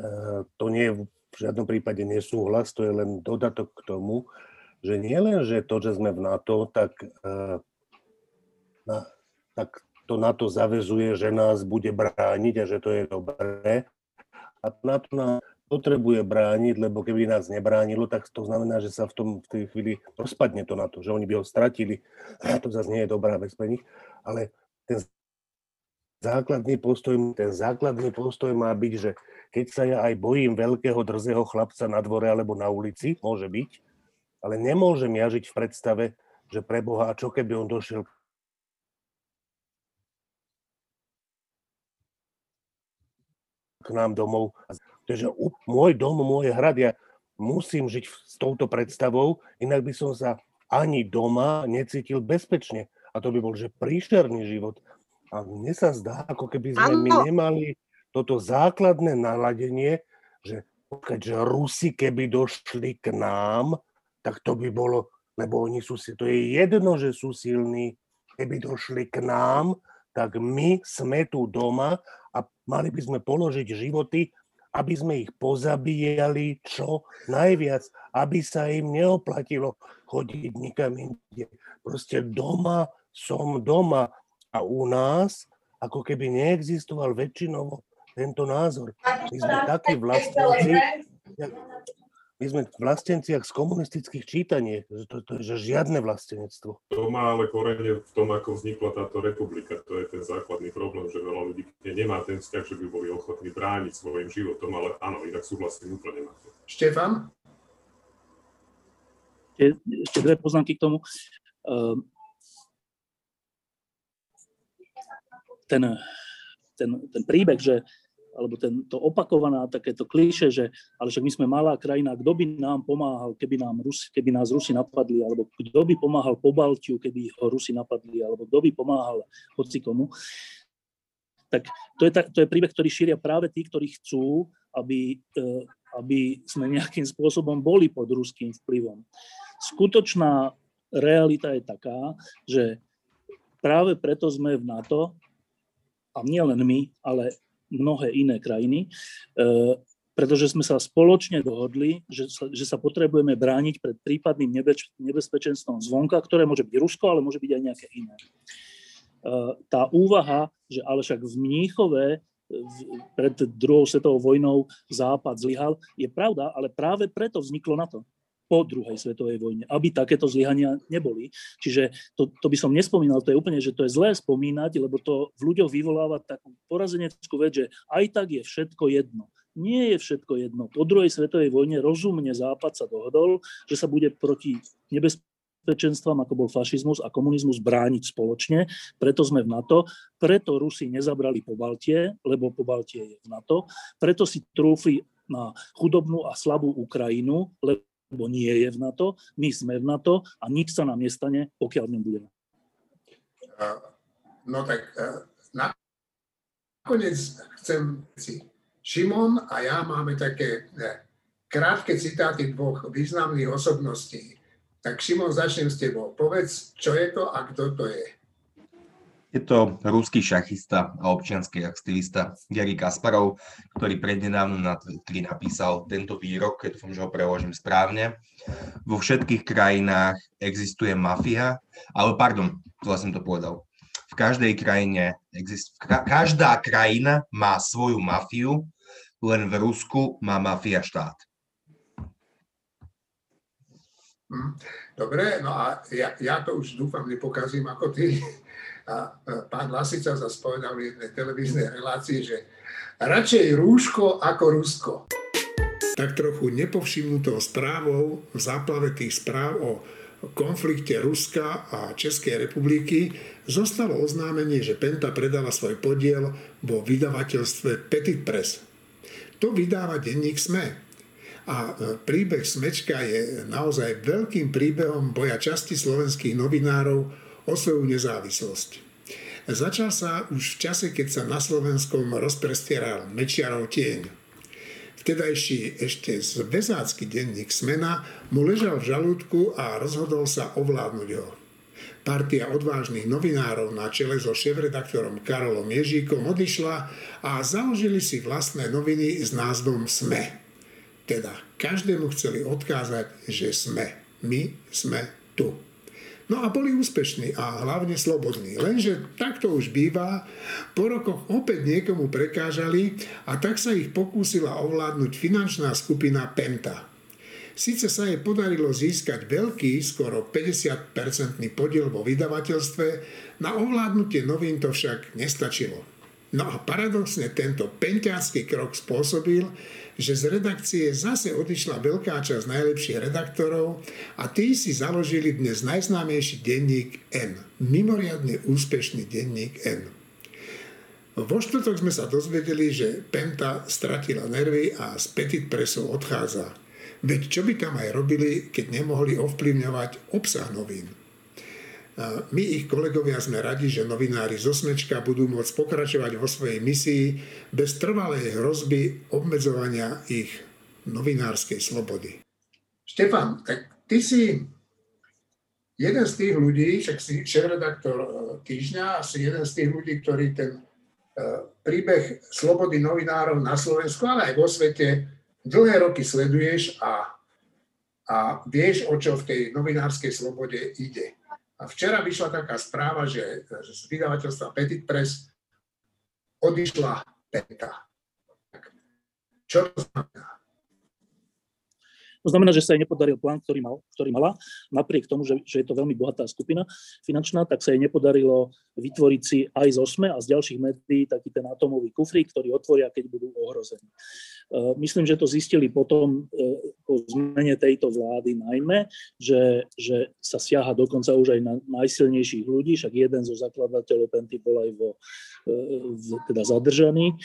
To nie je v žiadnom prípade nesúhlas, to je len dodatok k tomu, že nie len, že to, že sme v NATO, tak na, tak to na to zavezuje, že nás bude brániť a že to je dobré. A na to nás potrebuje brániť, lebo keby nás nebránilo, tak to znamená, že sa v, tom, v tej chvíli rozpadne to na to, že oni by ho stratili. A to zase nie je dobrá vec pre nich. Ale ten základný postoj, ten základný postoj má byť, že keď sa ja aj bojím veľkého drzého chlapca na dvore alebo na ulici, môže byť, ale nemôžem ja žiť v predstave, že pre Boha, čo keby on došiel k nám domov. Takže môj dom, môj hrad, ja musím žiť s touto predstavou, inak by som sa ani doma necítil bezpečne. A to by bol, že príšerný život. A mne sa zdá, ako keby sme my nemali toto základné naladenie, že keďže Rusi keby došli k nám, tak to by bolo, lebo oni sú si, to je jedno, že sú silní, keby došli k nám, tak my sme tu doma a mali by sme položiť životy, aby sme ich pozabíjali čo najviac, aby sa im neoplatilo chodiť nikam inde. Proste doma som doma a u nás ako keby neexistoval väčšinovo tento názor. My sme takí vlastenci, my sme v vlastenciach z komunistických čítaniek, že to, to je že žiadne vlastenectvo. To má ale korene v tom, ako vznikla táto republika. To je ten základný problém, že veľa ľudí nemá ten vzťah, že by boli ochotní brániť svojim životom, ale áno, inak súhlasím úplne na to. Štefan? Ešte, dve poznámky k tomu. Ehm, ten, ten, ten príbeh, že alebo ten, to opakovaná takéto kliše, že ale však my sme malá krajina, kto by nám pomáhal, keby, nám Rusi, keby nás Rusi napadli, alebo kto by pomáhal po Baltiu, keby ho Rusi napadli, alebo kto by pomáhal hoci komu. Tak to je, to je príbeh, ktorý šíria práve tí, ktorí chcú, aby, e, aby sme nejakým spôsobom boli pod ruským vplyvom. Skutočná realita je taká, že práve preto sme v NATO, a nie len my, ale mnohé iné krajiny, e, pretože sme sa spoločne dohodli, že sa, že sa potrebujeme brániť pred prípadným nebeč, nebezpečenstvom zvonka, ktoré môže byť Rusko, ale môže byť aj nejaké iné. E, tá úvaha, že ale však v Mníchove pred druhou svetovou vojnou Západ zlyhal, je pravda, ale práve preto vzniklo na to po druhej svetovej vojne, aby takéto zlyhania neboli. Čiže to, to by som nespomínal, to je úplne, že to je zlé spomínať, lebo to v ľuďoch vyvoláva takú porazeneckú vec, že aj tak je všetko jedno. Nie je všetko jedno. Po druhej svetovej vojne rozumne Západ sa dohodol, že sa bude proti nebezpečenstvám, ako bol fašizmus a komunizmus, brániť spoločne. Preto sme v NATO, preto Rusi nezabrali po Baltie, lebo po Baltie je v NATO, preto si trúfli na chudobnú a slabú Ukrajinu, lebo lebo nie je v NATO, my sme v NATO a nič sa nám nestane, pokiaľ v ňom budeme. No tak nakoniec chcem si. Šimon a ja máme také krátke citáty dvoch významných osobností. Tak Šimon, začnem s tebou. Povedz, čo je to a kto to je. Je to ruský šachista a občianský aktivista Gary Kasparov, ktorý prednedávno na Twitteri napísal tento výrok, keď dúfam, že ho preložím správne. Vo všetkých krajinách existuje mafia, ale pardon, zle som to povedal. V každej krajine, exist, každá krajina má svoju mafiu, len v Rusku má mafia štát. Hm, dobre, no a ja, ja to už dúfam nepokazím ako ty. A pán Lasica sa spovedal v jednej televíznej relácii, že radšej rúško ako Rusko. Tak trochu nepovšimnutou správou v záplave tých správ o konflikte Ruska a Českej republiky zostalo oznámenie, že Penta predala svoj podiel vo vydavateľstve Petit Press. To vydáva denník SME. A príbeh Smečka je naozaj veľkým príbehom boja časti slovenských novinárov o svoju nezávislosť. Začal sa už v čase, keď sa na Slovenskom rozprestieral Mečiarov tieň. Vtedajší ešte zväzácky denník Smena mu ležal v žalúdku a rozhodol sa ovládnuť ho. Partia odvážnych novinárov na čele so šéf-redaktorom Karolom Ježíkom odišla a založili si vlastné noviny s názvom SME. Teda každému chceli odkázať, že sme. My sme tu. No a boli úspešní a hlavne slobodní. Lenže takto už býva, po rokoch opäť niekomu prekážali a tak sa ich pokúsila ovládnuť finančná skupina Penta. Sice sa jej podarilo získať veľký, skoro 50-percentný podiel vo vydavateľstve, na ovládnutie novín to však nestačilo. No a paradoxne tento penťácky krok spôsobil, že z redakcie zase odišla veľká časť najlepších redaktorov a tí si založili dnes najznámejší denník N. Mimoriadne úspešný denník N. Vo štvrtok sme sa dozvedeli, že Penta stratila nervy a z Petit Pressu odchádza. Veď čo by tam aj robili, keď nemohli ovplyvňovať obsah novín? My, ich kolegovia, sme radi, že novinári zo Smečka budú môcť pokračovať vo svojej misii bez trvalej hrozby obmedzovania ich novinárskej slobody. Štefan, tak ty si jeden z tých ľudí, však si šéf-redaktor e, týždňa, si jeden z tých ľudí, ktorí ten e, príbeh slobody novinárov na Slovensku, ale aj vo svete dlhé roky sleduješ a, a vieš, o čo v tej novinárskej slobode ide. A včera vyšla taká správa, že z vydavateľstva Petit Press odišla Penta. Čo to znamená? To znamená, že sa jej nepodaril plán, ktorý, mal, ktorý mala. Napriek tomu, že, že je to veľmi bohatá skupina finančná, tak sa jej nepodarilo vytvoriť si aj z OSME a z ďalších médií taký ten atomový kufrík, ktorý otvoria, keď budú ohrození. E, myslím, že to zistili potom e, po zmene tejto vlády najmä, že, že sa siaha dokonca už aj na najsilnejších ľudí, však jeden zo zakladateľov Penty bol aj vo, e, teda zadržaný.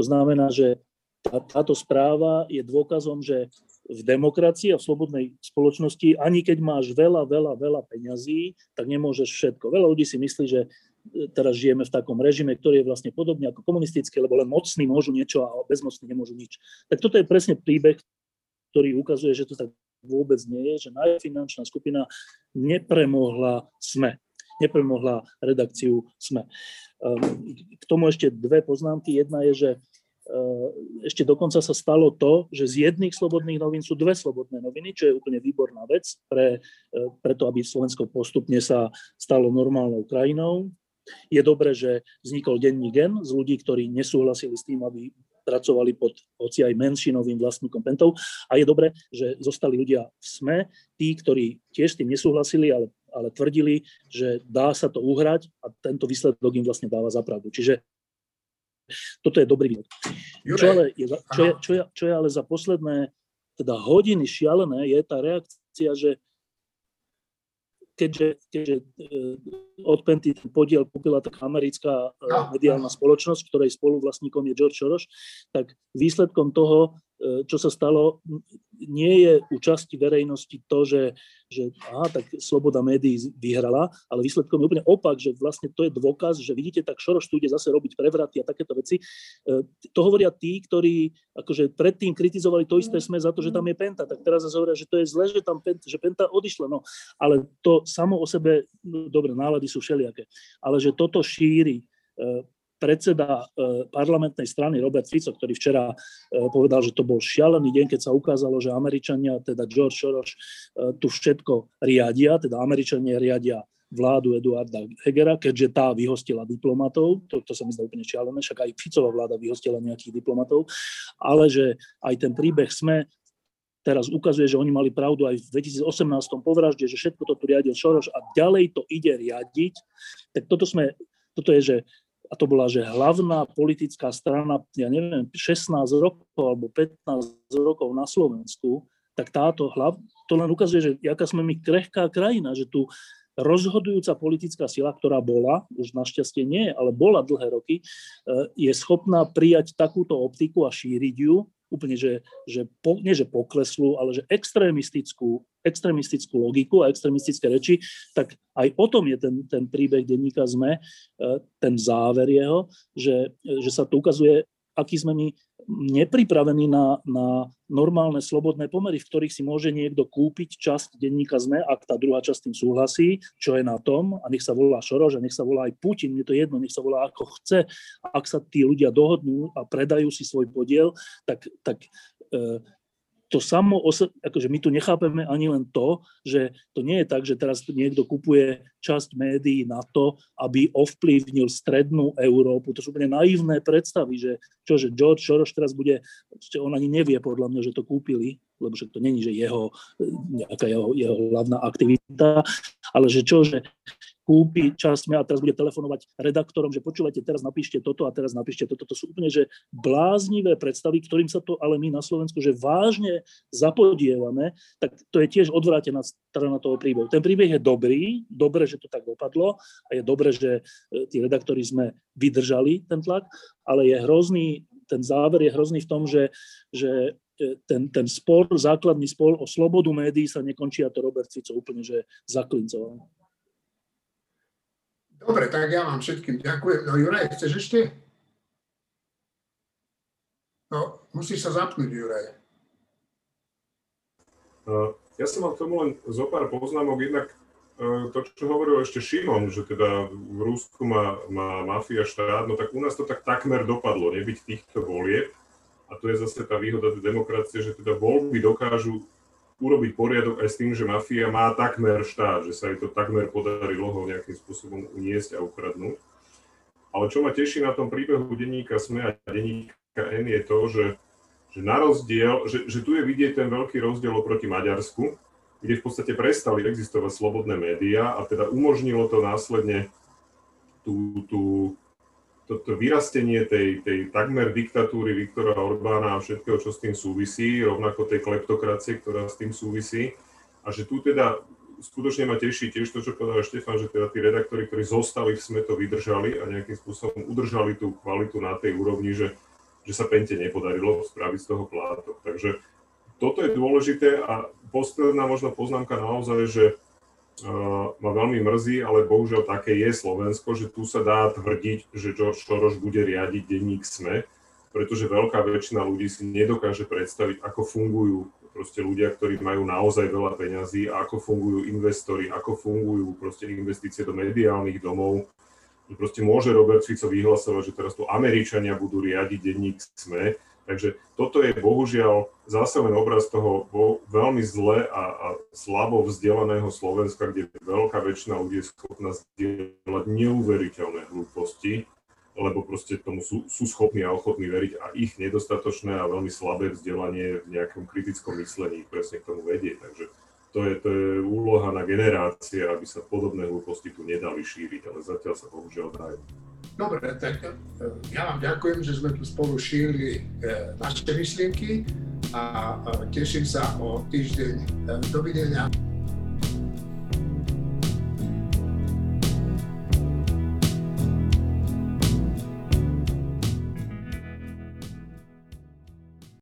To znamená, že tá, táto správa je dôkazom, že v demokracii a v slobodnej spoločnosti, ani keď máš veľa, veľa, veľa peňazí, tak nemôžeš všetko. Veľa ľudí si myslí, že e, teraz žijeme v takom režime, ktorý je vlastne podobný ako komunistický, lebo len mocní môžu niečo a bezmocní nemôžu nič. Tak toto je presne príbeh, ktorý ukazuje, že to tak vôbec nie je, že najfinančná skupina nepremohla SME, nepremohla redakciu SME. Ehm, k tomu ešte dve poznámky. Jedna je, že ešte dokonca sa stalo to, že z jedných slobodných novín sú dve slobodné noviny, čo je úplne výborná vec pre, eh, preto, aby Slovensko postupne sa stalo normálnou krajinou. Je dobré, že vznikol denní gen z ľudí, ktorí nesúhlasili s tým, aby pracovali pod hoci aj menšinovým vlastníkom pentov. A je dobré, že zostali ľudia v SME, tí, ktorí tiež s tým nesúhlasili, ale, ale tvrdili, že dá sa to uhrať a tento výsledok im vlastne dáva zapravdu. Čiže toto je dobrý vývod. Čo, ale je, čo, je, čo, je, čo je ale za posledné teda hodiny šialené, je tá reakcia, že keďže, keďže eh, od Penty ten podiel kúpila taká americká eh, no, mediálna spoločnosť, ktorej spoluvlastníkom je George Soros, tak výsledkom toho E, čo sa stalo, nie je u verejnosti to, že, že aha, tak sloboda médií vyhrala, ale výsledkom je úplne opak, že vlastne to je dôkaz, že vidíte, tak Šoroš tu ide zase robiť prevraty a takéto veci. E, to hovoria tí, ktorí akože predtým kritizovali to isté sme za to, že tam je Penta, tak teraz zase hovoria, že to je zle, že tam Penta, že Penta odišla. No, ale to samo o sebe, no, dobre, nálady sú všelijaké, ale že toto šíri e, predseda e, parlamentnej strany Robert Fico, ktorý včera e, povedal, že to bol šialený deň, keď sa ukázalo, že Američania, teda George Soros, e, tu všetko riadia, teda Američania riadia vládu Eduarda Hegera, keďže tá vyhostila diplomatov, to, to sa mi zdá úplne šialené, však aj Ficová vláda vyhostila nejakých diplomatov, ale že aj ten príbeh sme teraz ukazuje, že oni mali pravdu aj v 2018 po vražde, že všetko to tu riadil Soros a ďalej to ide riadiť, tak toto sme, toto je, že a to bola, že hlavná politická strana, ja neviem, 16 rokov alebo 15 rokov na Slovensku, tak táto hlav, to len ukazuje, že jaká sme my krehká krajina, že tu rozhodujúca politická sila, ktorá bola, už našťastie nie, ale bola dlhé roky, eh, je schopná prijať takúto optiku a šíriť ju úplne, že, že po, nie že pokleslú, ale že extrémistickú, extrémistickú logiku a extrémistické reči, tak aj o tom je ten, ten príbeh denníka ZME, e, ten záver jeho, že, že sa tu ukazuje, aký sme my nepripravení na, na normálne slobodné pomery, v ktorých si môže niekto kúpiť časť denníka ZME, ak tá druhá časť tým súhlasí, čo je na tom, a nech sa volá Šoroš, a nech sa volá aj Putin, je to jedno, nech sa volá ako chce. Ak sa tí ľudia dohodnú a predajú si svoj podiel, tak, tak e, to samo, akože my tu nechápeme ani len to, že to nie je tak, že teraz niekto kupuje časť médií na to, aby ovplyvnil strednú Európu. To sú úplne naivné predstavy, že čo, že George Soros teraz bude, on ani nevie podľa mňa, že to kúpili, lebo že to není, že jeho, nejaká jeho, jeho hlavná aktivita, ale že čo, že kúpi časť a teraz bude telefonovať redaktorom, že počúvajte, teraz napíšte toto a teraz napíšte toto. To sú úplne že bláznivé predstavy, ktorým sa to ale my na Slovensku že vážne zapodievame, tak to je tiež odvrátená strana toho príbehu. Ten príbeh je dobrý, dobre, že to tak dopadlo a je dobre, že e, tí redaktori sme vydržali ten tlak, ale je hrozný, ten záver je hrozný v tom, že, že e, ten, ten spor, základný spor o slobodu médií sa nekončí a to Robert Fico úplne, že zaklincoval. Dobre, tak ja vám všetkým ďakujem. No Juraj, chceš ešte? No, musíš sa zapnúť, Juraj. Ja som mal k tomu len zo pár poznámok. Jednak e, to, čo hovoril ešte Šimon, že teda v Rusku má, má mafia štát, no tak u nás to tak takmer dopadlo, nebyť týchto volieb. A to je zase tá výhoda tej demokracie, že teda voľby dokážu urobiť poriadok aj s tým, že mafia má takmer štát, že sa jej to takmer podarilo ho nejakým spôsobom uniesť a ukradnúť. Ale čo ma teší na tom príbehu denníka SME a denníka N je to, že že na rozdiel, že, že tu je vidieť ten veľký rozdiel oproti Maďarsku, kde v podstate prestali existovať slobodné médiá a teda umožnilo to následne tú, tú, toto vyrastenie tej, tej takmer diktatúry Viktora Orbána a všetkého, čo s tým súvisí, rovnako tej kleptokracie, ktorá s tým súvisí. A že tu teda skutočne ma teší tiež to, čo povedal Štefan, že teda tí redaktori, ktorí zostali v SME, to vydržali a nejakým spôsobom udržali tú kvalitu na tej úrovni, že že sa Pente nepodarilo spraviť z toho plátok. Takže toto je dôležité a posledná možno poznámka naozaj, že uh, ma veľmi mrzí, ale bohužiaľ také je Slovensko, že tu sa dá tvrdiť, že George Soros bude riadiť denník SME, pretože veľká väčšina ľudí si nedokáže predstaviť, ako fungujú proste ľudia, ktorí majú naozaj veľa peňazí, ako fungujú investori, ako fungujú proste investície do mediálnych domov, proste môže Robert Fico vyhlasovať, že teraz tu Američania budú riadiť denník SME. Takže toto je bohužiaľ zase len obraz toho veľmi zle a, a slabo vzdelaného Slovenska, kde veľká väčšina ľudí je schopná zdieľať neuveriteľné hlúposti, lebo proste tomu sú, sú schopní a ochotní veriť a ich nedostatočné a veľmi slabé vzdelanie v nejakom kritickom myslení presne k tomu vedie. Takže to je, to je úloha na generácie, aby sa podobné hlúposti tu nedali šíriť, ale zatiaľ sa bohužiaľ dajú. Dobre, tak e, ja vám ďakujem, že sme tu spolu šírili e, naše myšlienky a teším sa o týždeň. E, dovidenia.